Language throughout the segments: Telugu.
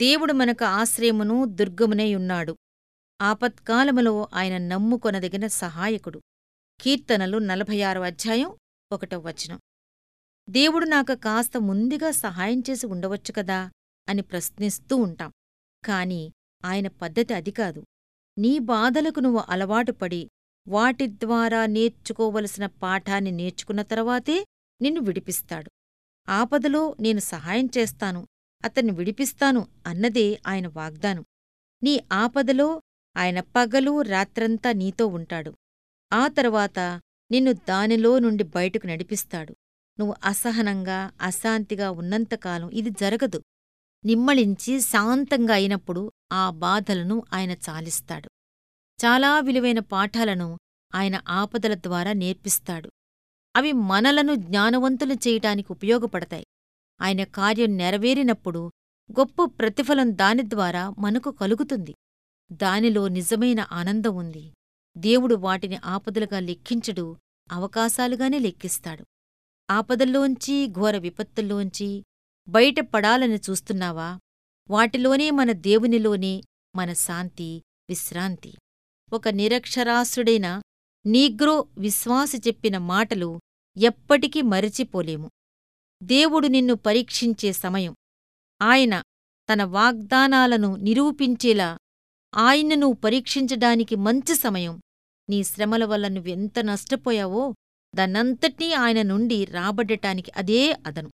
దేవుడు మనకు ఆశ్రయమును దుర్గమునై ఉన్నాడు. ఆపత్కాలములో ఆయన నమ్ముకొనదగిన సహాయకుడు. కీర్తనలు నలభై ఆరో అధ్యాయం ఒకటో వచనం. దేవుడు నాకు కాస్త ముందుగా సహాయం చేసి ఉండవచ్చు కదా? అని ప్రశ్నిస్తూ ఉంటాం. కాని ఆయన పద్ధతి అది కాదు. నీ బాధలకు నువ్వు అలవాటుపడి వాటి ద్వారా నేర్చుకోవలసిన పాఠాన్ని నేర్చుకున్న తర్వాతే నిన్ను విడిపిస్తాడు. ఆపదలో నేను సహాయం చేస్తాను. అతన్ని విడిపిస్తాను అన్నదే ఆయన వాగ్దానం. నీ ఆపదలో ఆయన పగలూ రాత్రంతా నీతో ఉంటాడు. ఆ తర్వాత నిన్ను దానిలో నుండి బయటకు నడిపిస్తాడు. నువ్వు అసహనంగా అశాంతిగా ఉన్నంతకాలం ఇది జరగదు. నిమ్మళించి శాంతంగా అయినప్పుడు ఆ బాధలను ఆయన చాలిస్తాడు. చాలా విలువైన పాఠాలను ఆయన ఆపదల ద్వారా నేర్పిస్తాడు. అవి మనలను జ్ఞానవంతులు చేయటానికి ఉపయోగపడతాయి. ఆయన కార్యం నెరవేరినప్పుడు గొప్ప ప్రతిఫలం దాని ద్వారా మనకు కలుగుతుంది. దానిలో నిజమైన ఆనందం ఉంది. దేవుడు వాటిని ఆపదలుగా లెక్కించడు అవకాశాలుగానే లెక్కిస్తాడు. ఆపదల్లోంచి ఘోర విపత్తుల్లోంచి బయటపడాలని చూస్తున్నావా? వాటిలోనే మన దేవునిలోనే మన శాంతి విశ్రాంతి. ఒక నిరక్షరాస్యుడైన నీగ్రో విశ్వాసి చెప్పిన మాటలు ఎప్పటికీ మరిచిపోలేము. దేవుడు నిన్ను పరీక్షించే సమయం. ఆయన తన వాగ్దానాలను నిరూపించేలా ఆయనను పరీక్షించడానికి మంచి సమయం. నీ శ్రమల వల్ల నువ్వెంత నష్టపోయావో దాన్నంతటినీ ఆయన నుండి రాబడ్డటానికి అదే అదను.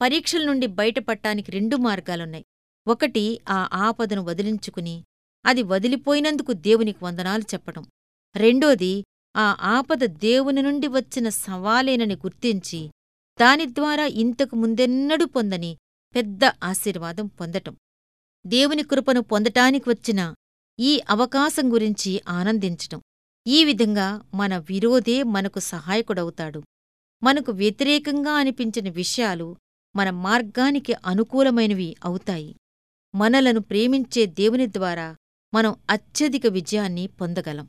పరీక్షల నుండి బయటపడటానికి రెండు మార్గాలున్నాయి. ఒకటి ఆ ఆపదను వదిలించుకుని అది వదిలిపోయినందుకు దేవునికి వందనాలు చెప్పడం. రెండోది ఆ ఆపద దేవుని నుండి వచ్చిన సవాలేనని గుర్తించి దాని ద్వారా ఇంతకు ముందెన్నడూ పొందని పెద్ద ఆశీర్వాదం పొందటం. దేవుని కృపను పొందటానికి వచ్చిన ఈ అవకాశం గురించి ఆనందించటం. ఈ విధంగా మన విరోధే మనకు సహాయకుడవుతాడు. మనకు వ్యతిరేకంగా అనిపించిన విషయాలు మన మార్గానికి అనుకూలమైనవి అవుతాయి. మనలను ప్రేమించే దేవుని ద్వారా మనం అత్యధిక విజయాన్ని పొందగలం.